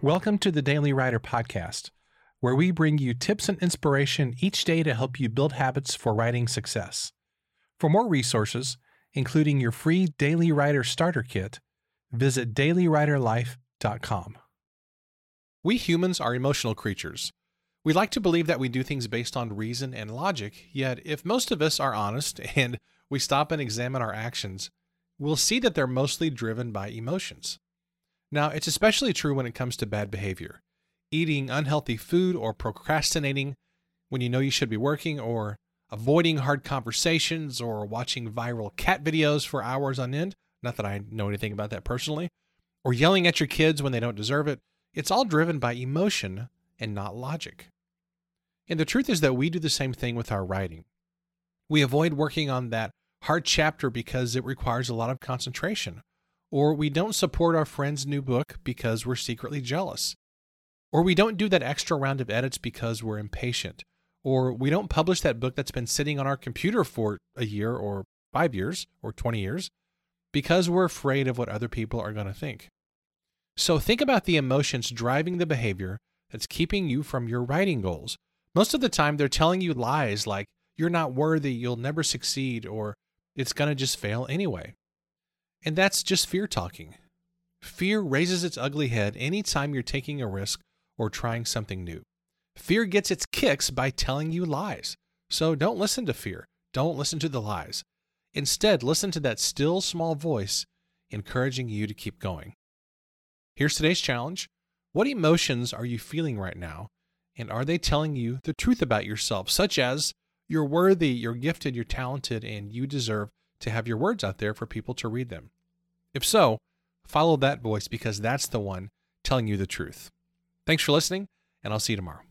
Welcome to the Daily Writer Podcast, where we bring you tips and inspiration each day to help you build habits for writing success. For more resources, including your free Daily Writer Starter Kit, visit dailywriterlife.com. We humans are emotional creatures. We like to believe that we do things based on reason and logic, yet, if most of us are honest and we stop and examine our actions, we'll see that they're mostly driven by emotions. Now, it's especially true when it comes to bad behavior. Eating unhealthy food or procrastinating when you know you should be working, or avoiding hard conversations, or watching viral cat videos for hours on end. Not that I know anything about that personally. Or yelling at your kids when they don't deserve it. It's all driven by emotion and not logic. And the truth is that we do the same thing with our writing. We avoid working on that hard chapter because it requires a lot of concentration or we don't support our friend's new book because we're secretly jealous, or we don't do that extra round of edits because we're impatient, or we don't publish that book that's been sitting on our computer for a year or five years or 20 years because we're afraid of what other people are going to think. So think about the emotions driving the behavior that's keeping you from your writing goals. Most of the time, they're telling you lies like, you're not worthy, you'll never succeed, or it's going to just fail anyway. And that's just fear talking. Fear raises its ugly head anytime you're taking a risk or trying something new. Fear gets its kicks by telling you lies. So don't listen to fear. Don't listen to the lies. Instead, listen to that still small voice encouraging you to keep going. Here's today's challenge What emotions are you feeling right now? And are they telling you the truth about yourself, such as you're worthy, you're gifted, you're talented, and you deserve to have your words out there for people to read them? If so, follow that voice because that's the one telling you the truth. Thanks for listening, and I'll see you tomorrow.